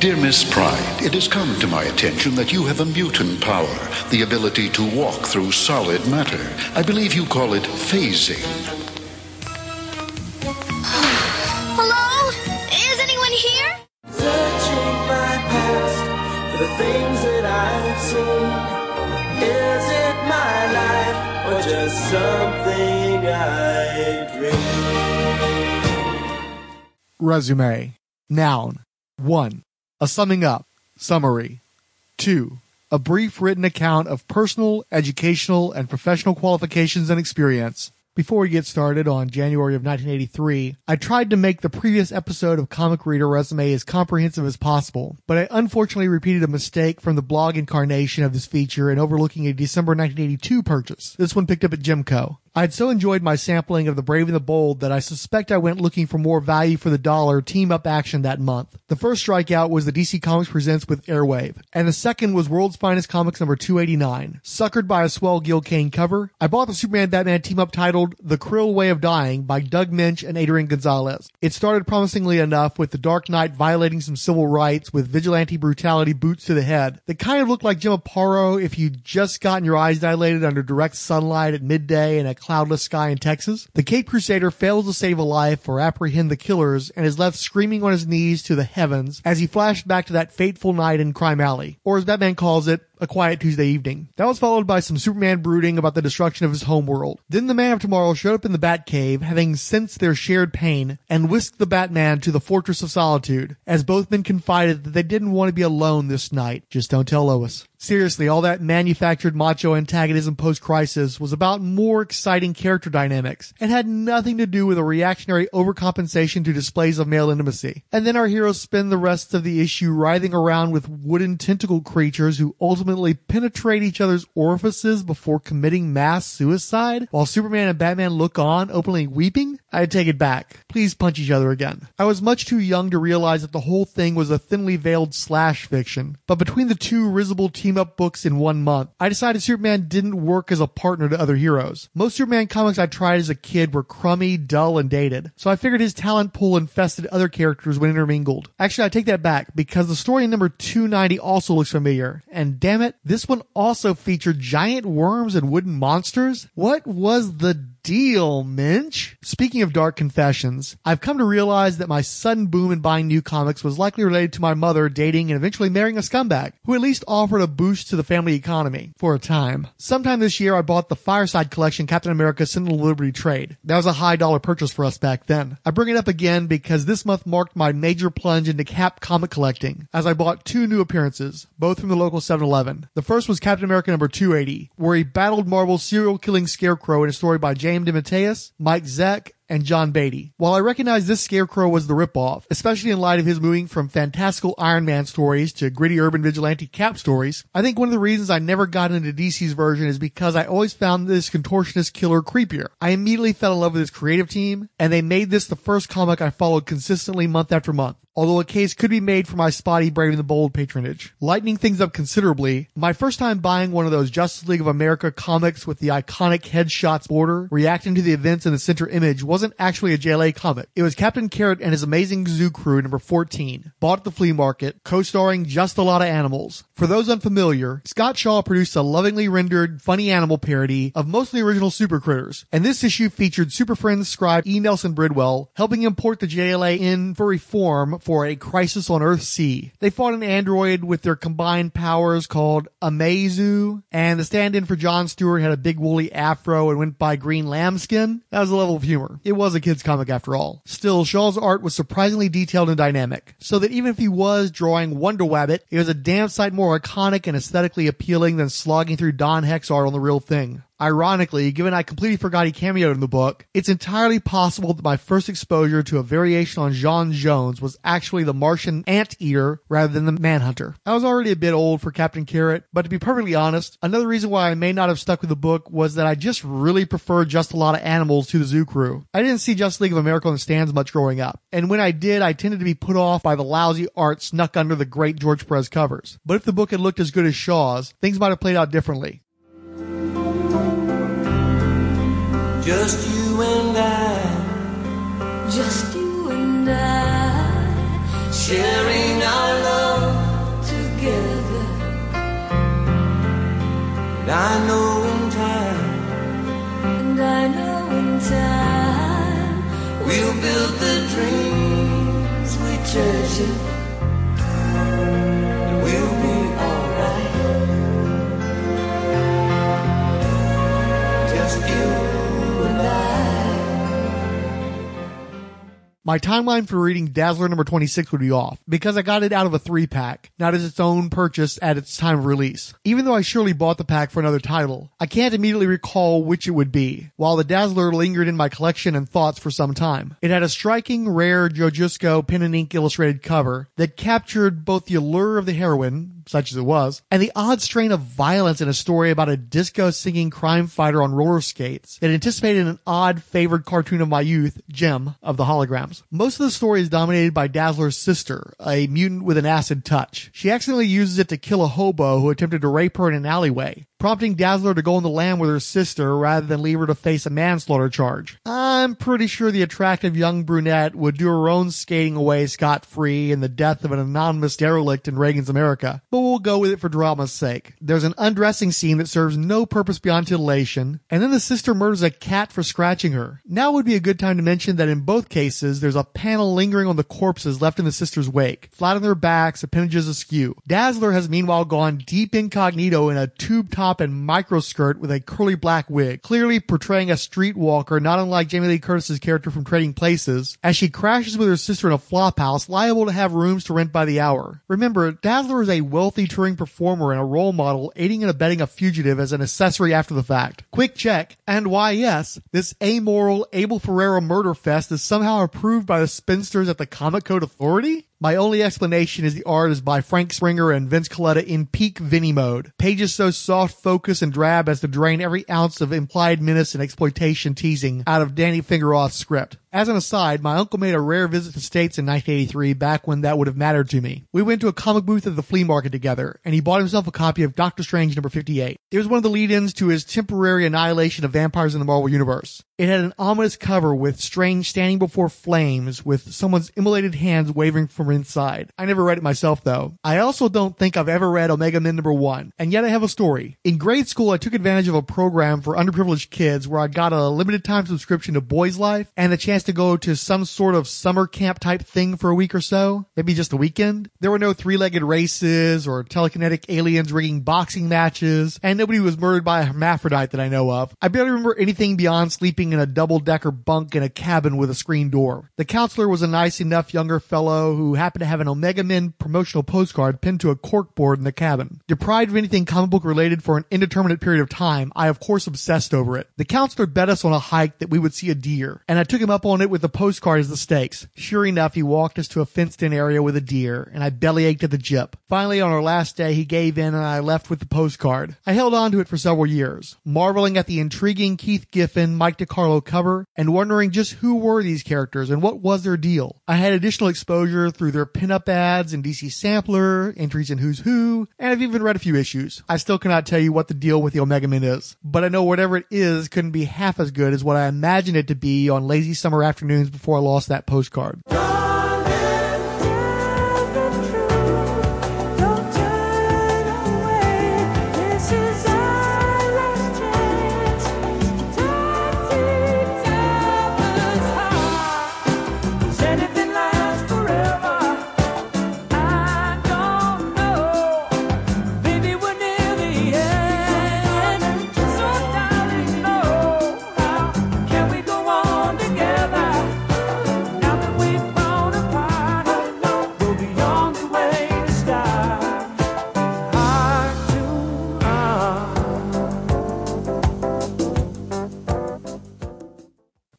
Dear Miss Pryde, it has come to my attention that you have a mutant power, the ability to walk through solid matter. I believe you call it phasing. Hello? Is anyone here? Searching my past for the things that I've seen. Is it my life or just something I dream? Resume. Noun. 1. A summing up. Summary. 2. A brief written account of personal, educational, and professional qualifications and experience. Before we get started on January of 1983, I tried to make the previous episode of Comic Reader Resume as comprehensive as possible, but I unfortunately repeated a mistake from the blog incarnation of this feature in overlooking a December 1982 purchase. This one picked up at Jimco. I had so enjoyed my sampling of The Brave and the Bold that I suspect I went looking for more value for the dollar team up action that month. The first strikeout was the DC Comics Presents with Airwave, and the second was World's Finest Comics number 289. Suckered by a swell Gil Kane cover, I bought the Superman Batman team up titled The Kryll Way of Dying by Doug Moench and Adrian Gonzalez. It started promisingly enough with the Dark Knight violating some civil rights with vigilante brutality boots to the head. That kind of looked like Jim Aparo if you'd just gotten your eyes dilated under direct sunlight at midday and a cloudless sky in Texas. The Cape Crusader fails to save a life or apprehend the killers and is left screaming on his knees to the heavens as he flashed back to that fateful night in Crime Alley, or as Batman calls it, a quiet Tuesday evening. That was followed by some Superman brooding about the destruction of his homeworld. Then the Man of Tomorrow showed up in the Batcave, having sensed their shared pain, and whisked the Batman to the Fortress of Solitude, as both men confided that they didn't want to be alone this night. Just don't tell Lois. Seriously, all that manufactured macho antagonism post-crisis was about more exciting character dynamics and had nothing to do with a reactionary overcompensation to displays of male intimacy. And then our heroes spend the rest of the issue writhing around with wooden tentacle creatures who ultimately penetrate each other's orifices before committing mass suicide while Superman and Batman look on openly weeping? I take it back. Please punch each other again. I was much too young to realize that the whole thing was a thinly veiled slash fiction, but between the two risible team up books in one month, I decided Superman didn't work as a partner to other heroes. Most Superman comics I tried as a kid were crummy, dull, and dated, so I figured his talent pool infested other characters when intermingled. Actually, I take that back because the story in number 290 also looks familiar, and damn it, this one also featured giant worms and wooden monsters. What was the deal, Moench? Speaking of dark confessions, I've come to realize that my sudden boom in buying new comics was likely related to my mother dating and eventually marrying a scumbag, who at least offered a boost to the family economy for a time. Sometime this year, I bought the Fireside Collection Captain America Sentinel Liberty trade. That was a high dollar purchase for us back then. I bring it up again because this month marked my major plunge into Cap comic collecting, as I bought two new appearances, both from the local 7-Eleven. The first was Captain America number 280, where he battled Marvel's serial killing Scarecrow in a story by James DeMatteis, Mike Zeck, and John Beatty. While I recognize this Scarecrow was the ripoff, especially in light of his moving from fantastical Iron Man stories to gritty urban vigilante Cap stories, I think one of the reasons I never got into DC's version is because I always found this contortionist killer creepier. I immediately fell in love with his creative team, and they made this the first comic I followed consistently month after month although a case could be made for my spotty Brave and the Bold patronage. Lightening things up considerably, my first time buying one of those Justice League of America comics with the iconic headshots border reacting to the events in the center image wasn't actually a JLA comic. It was Captain Carrot and his amazing zoo crew number 14, bought at the flea market, co-starring just a lot of animals. For those unfamiliar, Scott Shaw produced a lovingly rendered, funny animal parody of most of the original Super Critters, and this issue featured Super Friends scribe E. Nelson Bridwell helping import the JLA in furry form for a crisis on Earth C. They fought an android with their combined powers called Amazu, and the stand-in for John Stewart had a big woolly afro and went by Green Lambskin. That was a level of humor. It was a kid's comic after all. Still, Shaw's art was surprisingly detailed and dynamic, so that even if he was drawing Wonder Wabbit, it was a damn sight more iconic and aesthetically appealing than slogging through Don Heck's art on the real thing. Ironically, given I completely forgot he cameoed in the book, it's entirely possible that my first exposure to a variation on J'onn J'onzz was actually the Martian Anteater rather than the Manhunter. I was already a bit old for Captain Carrot, but to be perfectly honest, another reason why I may not have stuck with the book was that I just really preferred just a lot of animals to the zoo crew. I didn't see Justice League of America on the stands much growing up, and when I did, I tended to be put off by the lousy art snuck under the great George Perez covers. But if the book had looked as good as Shaw's, things might have played out differently. Just you and I. Just you and I. Sharing our love together. And I know in time. And I know in time. We'll build the dreams we treasure. My timeline for reading Dazzler number 26 would be off because I got it out of a three pack, not as its own purchase at its time of release. Even though I surely bought the pack for another title, I can't immediately recall which it would be, while the Dazzler lingered in my collection and thoughts for some time. It had a striking, rare Joe Jusko pen and ink illustrated cover that captured both the allure of the heroine, such as it was, and the odd strain of violence in a story about a disco singing crime fighter on roller skates that anticipated an odd favored cartoon of my youth, Jem, of the holograms. Most of the story is dominated by Dazzler's sister, a mutant with an acid touch. She accidentally uses it to kill a hobo who attempted to rape her in an alleyway prompting Dazzler to go on the lam with her sister rather than leave her to face a manslaughter charge. I'm pretty sure the attractive young brunette would do her own skating away scot free in the death of an anonymous derelict in Reagan's America, but we'll go with it for drama's sake. There's an undressing scene that serves no purpose beyond titillation, and then the sister murders a cat for scratching her. Now would be a good time to mention that in both cases, there's a panel lingering on the corpses left in the sister's wake, flat on their backs, appendages askew. Dazzler has meanwhile gone deep incognito in a tube top and microskirt with a curly black wig, clearly portraying a streetwalker not unlike Jamie Lee Curtis's character from Trading Places, as she crashes with her sister in a flophouse liable to have rooms to rent by the hour. Remember, Dazzler is a wealthy touring performer and a role model aiding and abetting a fugitive as an accessory after the fact. Quick check, and why yes, this amoral Abel Ferrara murder fest is somehow approved by the spinsters at the Comic Code Authority? My only explanation is the art is by Frank Springer and Vince Colletta in peak Vinny mode. Pages so soft, focused, and drab as to drain every ounce of implied menace and exploitation teasing out of Danny Fingeroth's script. As an aside, my uncle made a rare visit to the States in 1983 back when that would have mattered to me. We went to a comic booth at the flea market together, and he bought himself a copy of Doctor Strange number 58. It was one of the lead-ins to his temporary annihilation of vampires in the Marvel Universe. It had an ominous cover with Strange standing before flames with someone's immolated hands waving from inside. I never read it myself though. I also don't think I've ever read Omega Men number one, and yet I have a story. In grade school, I took advantage of a program for underprivileged kids where I got a limited time subscription to Boys Life and the chance to go to some sort of summer camp type thing for a week or so, maybe just a weekend. There were no three-legged races or telekinetic aliens rigging boxing matches, and nobody was murdered by a hermaphrodite that I know of. I barely remember anything beyond sleeping in a double-decker bunk in a cabin with a screen door. The counselor was a nice enough younger fellow who happened to have an Omega Men promotional postcard pinned to a corkboard in the cabin. Deprived of anything comic book related for an indeterminate period of time, I of course obsessed over it. The counselor bet us on a hike that we would see a deer, and I took him up on it with the postcard as the stakes. Sure enough, he walked us to a fenced-in area with a deer, and I belly ached at the jip. Finally, on our last day, he gave in and I left with the postcard. I held on to it for several years, marveling at the intriguing Keith Giffen, Mike DeCarlo cover, and wondering just who were these characters and what was their deal. I had additional exposure through their pinup ads in DC Sampler, entries in Who's Who, and I've even read a few issues. I still cannot tell you what the deal with the Omega Men is, but I know whatever it is couldn't be half as good as what I imagined it to be on lazy summer afternoons before I lost that postcard.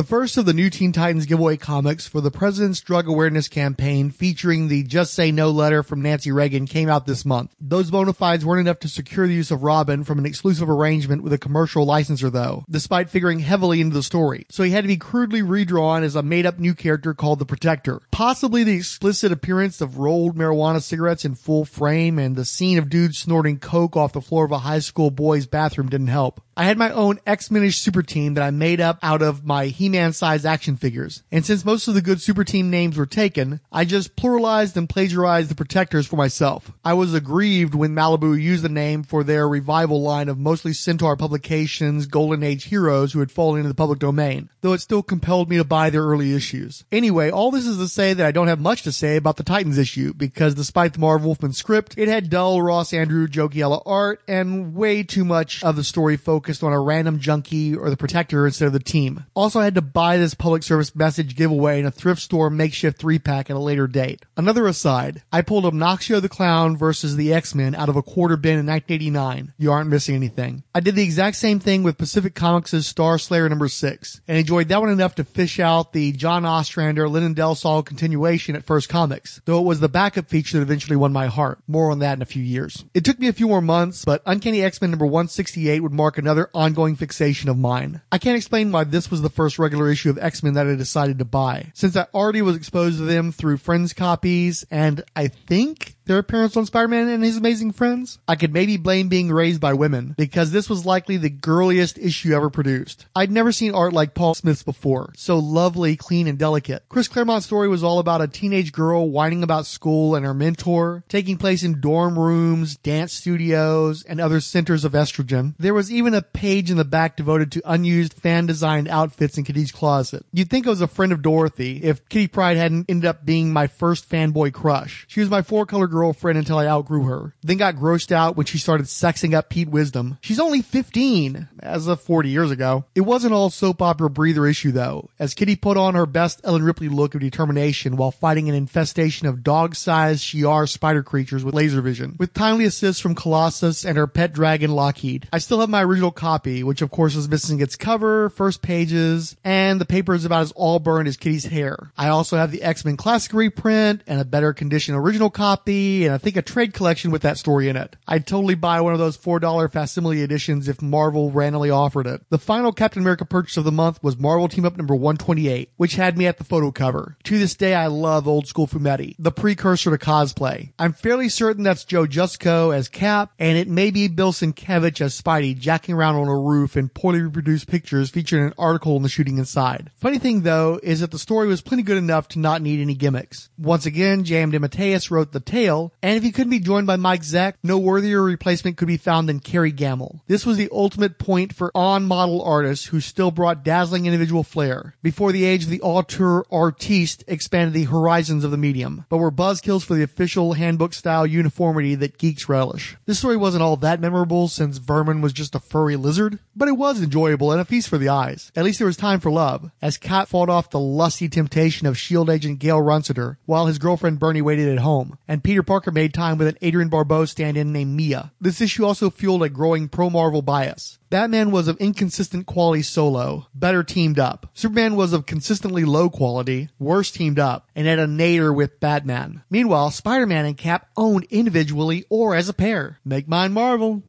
The first of the new Teen Titans giveaway comics for the President's Drug Awareness Campaign featuring the Just Say No letter from Nancy Reagan came out this month. Those bona fides weren't enough to secure the use of Robin from an exclusive arrangement with a commercial licensor though, despite figuring heavily into the story. So he had to be crudely redrawn as a made up new character called the Protector. Possibly the explicit appearance of rolled marijuana cigarettes in full frame and the scene of dudes snorting coke off the floor of a high school boy's bathroom didn't help. I had my own X-Men-ish super team that I made up out of my He-Man sized action figures. And since most of the good super team names were taken, I just pluralized and plagiarized the protectors for myself. I was aggrieved when Malibu used the name for their revival line of mostly Centaur publications Golden Age heroes who had fallen into the public domain, though it still compelled me to buy their early issues. Anyway, all this is to say that I don't have much to say about the Titans issue, because despite the Marv Wolfman script, it had dull Ross Andru Jokiella art and way too much of the story focused on a random junkie or the protector instead of the team. Also, I had to buy this public service message giveaway in a thrift store makeshift three pack at a later date. Another aside, I pulled Obnoxio the Clown versus the X-Men out of a quarter bin in 1989. You aren't missing anything. I did the exact same thing with Pacific Comics' Star Slayer number 6, and enjoyed that one enough to fish out the John Ostrander Lyndon Del Sol continuation at First Comics, though it was the backup feature that eventually won my heart. More on that in a few years. It took me a few more months, but Uncanny X-Men number 168 would mark another ongoing fixation of mine. I can't explain why this was the first regular issue of X-Men that I decided to buy, since I already was exposed to them through Friends copies, and I think their appearance on Spider-Man and His Amazing Friends. I could maybe blame being raised by women, because this was likely the girliest issue ever produced. I'd never seen art like Paul Smith's before, so lovely, clean, and delicate. Chris Claremont's story was all about a teenage girl whining about school and her mentor, taking place in dorm rooms, dance studios, and other centers of estrogen. There was even a page in the back devoted to unused fan-designed outfits in Kitty's closet. You'd think I was a friend of Dorothy if Kitty Pryde hadn't ended up being my first fanboy crush. She was my four-color girlfriend until I outgrew her, then got grossed out when she started sexing up Pete Wisdom. She's only 15, as of 40 years ago. It wasn't all soap opera breather issue though, as Kitty put on her best Ellen Ripley look of determination while fighting an infestation of dog-sized Shi'ar spider creatures with laser vision, with timely assists from Colossus and her pet dragon Lockheed. I still have my original copy, which of course is missing its cover, first pages, and the paper is about as all burned as Kitty's hair. I also have the X-Men Classic reprint and a better condition original copy, and I think a trade collection with that story in it. I'd totally buy one of those $4 facsimile editions if Marvel randomly offered it. The final Captain America purchase of the month was Marvel Team Up number 128, which had me at the photo cover. To this day, I love old school Fumetti, the precursor to cosplay. I'm fairly certain that's Joe Jusko as Cap, and it may be Bill Sienkiewicz as Spidey jacking around on a roof in poorly reproduced pictures featuring an article in the shooting inside. Funny thing though is that the story was plenty good enough to not need any gimmicks. Once again, J.M. DeMatteis wrote the tale, and if he couldn't be joined by Mike Zeck, no worthier replacement could be found than Kerry Gammill. This was the ultimate point for on-model artists who still brought dazzling individual flair, before the age of the auteur artiste expanded the horizons of the medium, but were buzzkills for the official handbook style uniformity that geeks relish. This story wasn't all that memorable since Vermin was just a furry lizard, but it was enjoyable and a feast for the eyes. At least there was time for love, as Cap fought off the lusty temptation of S.H.I.E.L.D. agent Gail Runciter, while his girlfriend Bernie waited at home, and Peter Parker made time with an Adrian Barbeau stand-in named Mia. This issue also fueled a growing pro-Marvel bias. Batman was of inconsistent quality solo, better teamed up. Superman was of consistently low quality, worse teamed up, and had a nader with Batman. Meanwhile, Spider-Man and Cap owned individually or as a pair. Make mine Marvel.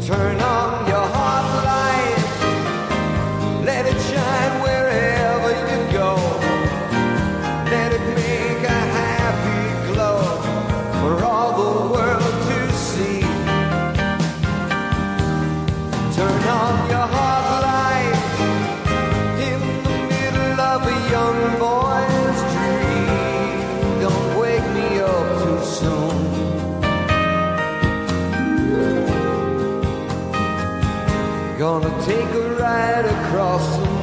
Turn on Gonna take a ride across the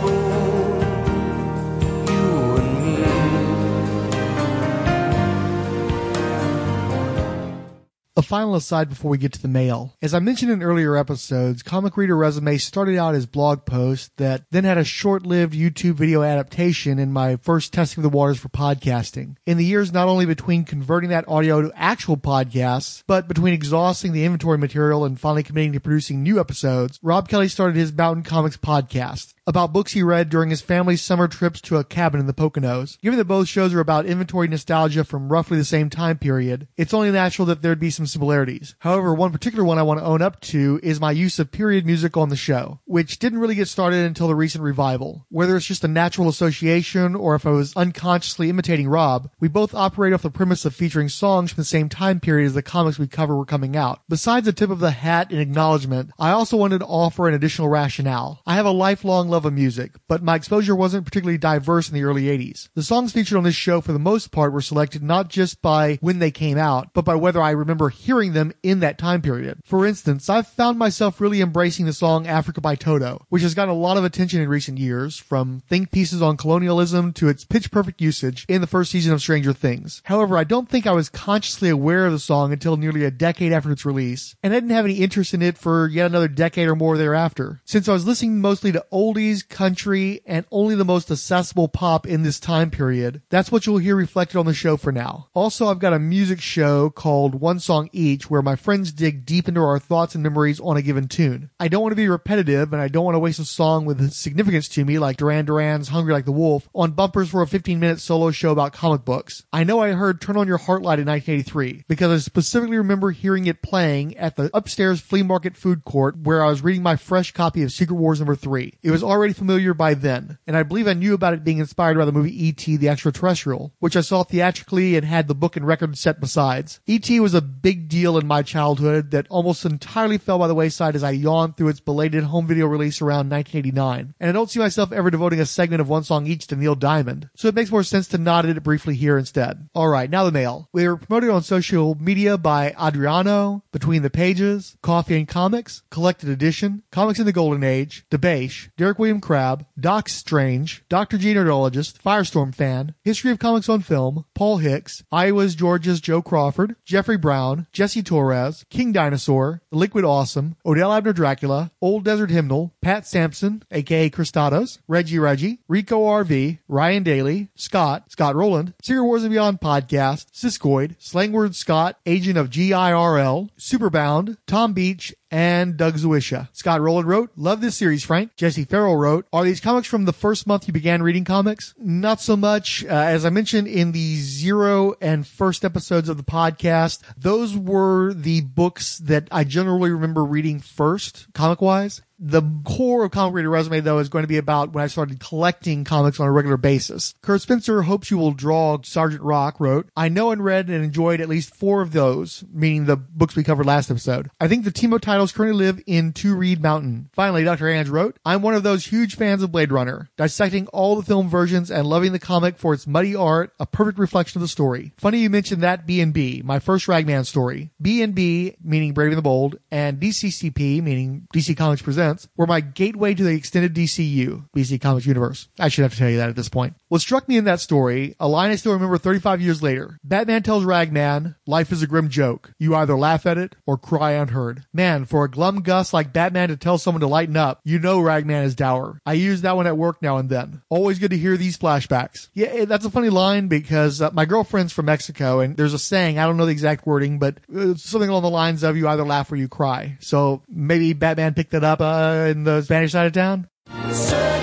final aside before we get to the mail. As I mentioned in earlier episodes, Comic Reader Resume started out as blog posts that then had a short-lived YouTube video adaptation in my first testing the waters for podcasting. In the years not only between converting that audio to actual podcasts, but between exhausting the inventory material and finally committing to producing new episodes, Rob Kelly started his Mountain Comics podcast. About books he read during his family's summer trips to a cabin in the Poconos. Given that both shows are about inventory nostalgia from roughly the same time period, it's only natural that there'd be some similarities. However, one particular one I want to own up to is my use of period music on the show, which didn't really get started until the recent revival. Whether it's just a natural association or if I was unconsciously imitating Rob, we both operate off the premise of featuring songs from the same time period as the comics we cover were coming out. Besides the tip of the hat in acknowledgement, I also wanted to offer an additional rationale. I have a lifelong love of music, but my exposure wasn't particularly diverse in the early 80s. The songs featured on this show for the most part were selected not just by when they came out, but by whether I remember hearing them in that time period. For instance, I've found myself really embracing the song Africa by Toto, which has gotten a lot of attention in recent years, from think pieces on colonialism to its pitch perfect usage in the first season of Stranger Things. However, I don't think I was consciously aware of the song until nearly a decade after its release, and I didn't have any interest in it for yet another decade or more thereafter. Since I was listening mostly to oldies, country, and only the most accessible pop in this time period, that's what you'll hear reflected on the show for now. Also, I've got a music show called One Song Each where my friends dig deep into our thoughts and memories on a given tune. I don't want to be repetitive and I don't want to waste a song with significance to me like Duran Duran's Hungry Like the Wolf on bumpers for a 15 minute solo show about comic books. I know I heard Turn on Your Heartlight in 1983 because I specifically remember hearing it playing at the upstairs flea market food court where I was reading my fresh copy of Secret Wars number 3. It was already familiar by then, and I believe I knew about it being inspired by the movie E.T. the Extraterrestrial, which I saw theatrically and had the book and record set besides. E.T. was a big deal in my childhood that almost entirely fell by the wayside as I yawned through its belated home video release around 1989, and I don't see myself ever devoting a segment of one song each to Neil Diamond, so it makes more sense to nod at it briefly here instead. Alright, now the mail. We were promoted on social media by Adriano, Between the Pages, Coffee and Comics, Collected Edition, Comics in the Golden Age, Debache, Derek William Crabb, Doc Strange, Dr. G Nerdologist, Firestorm Fan, History of Comics on Film, Paul Hicks, Iowa's Georgia's Joe Crawford, Jeffrey Brown, Jesse Torres, King Dinosaur, The Liquid Awesome, Odell Abner Dracula, Old Desert Hymnal, Pat Sampson, aka Christados, Reggie Reggie, Rico RV, Ryan Daly, Scott, Scott Rowland, Secret Wars and Beyond Podcast, Siskoid, Slangword Scott, Agent of GIRL, Superbound, Tom Beach, and Doug Zawisha. Scott Rowland wrote, Love this series, Frank. Jesse Farrell wrote, Are these comics from the first month you began reading comics? Not so much. Uh, as I mentioned in the zero and first episodes of the podcast, those were the books that I generally remember reading first, comic wise. The core of Comic Reader Resume, though, is going to be about when I started collecting comics on a regular basis. Kurt Spencer hopes you will draw. Sergeant Rock wrote, I know and read and enjoyed at least four of those, meaning the books we covered last episode. I think the Timo titles currently live in Two Reed Mountain. Finally, Dr. Ange wrote, I'm one of those huge fans of Blade Runner, dissecting all the film versions and loving the comic for its muddy art, a perfect reflection of the story. Funny you mentioned that B&B, my first Ragman story. B&B, meaning Brave and the Bold, and DCCP, meaning DC Comics Presents, were my gateway to the extended DCU, DC Comics Universe. I should have to tell you that at this point. What struck me in that story, a line I still remember 35 years later. Batman tells Ragman, life is a grim joke. You either laugh at it or cry unheard. Man, for a glum Gus like Batman to tell someone to lighten up, you know Ragman is dour. I use that one at work now and then. Always good to hear these flashbacks. Yeah, eh, that's a funny line because uh, my girlfriend's from Mexico and there's a saying, I don't know the exact wording, but uh, something along the lines of you either laugh or you cry. So maybe Batman picked it up uh, Uh, in the Spanish side of town. Searching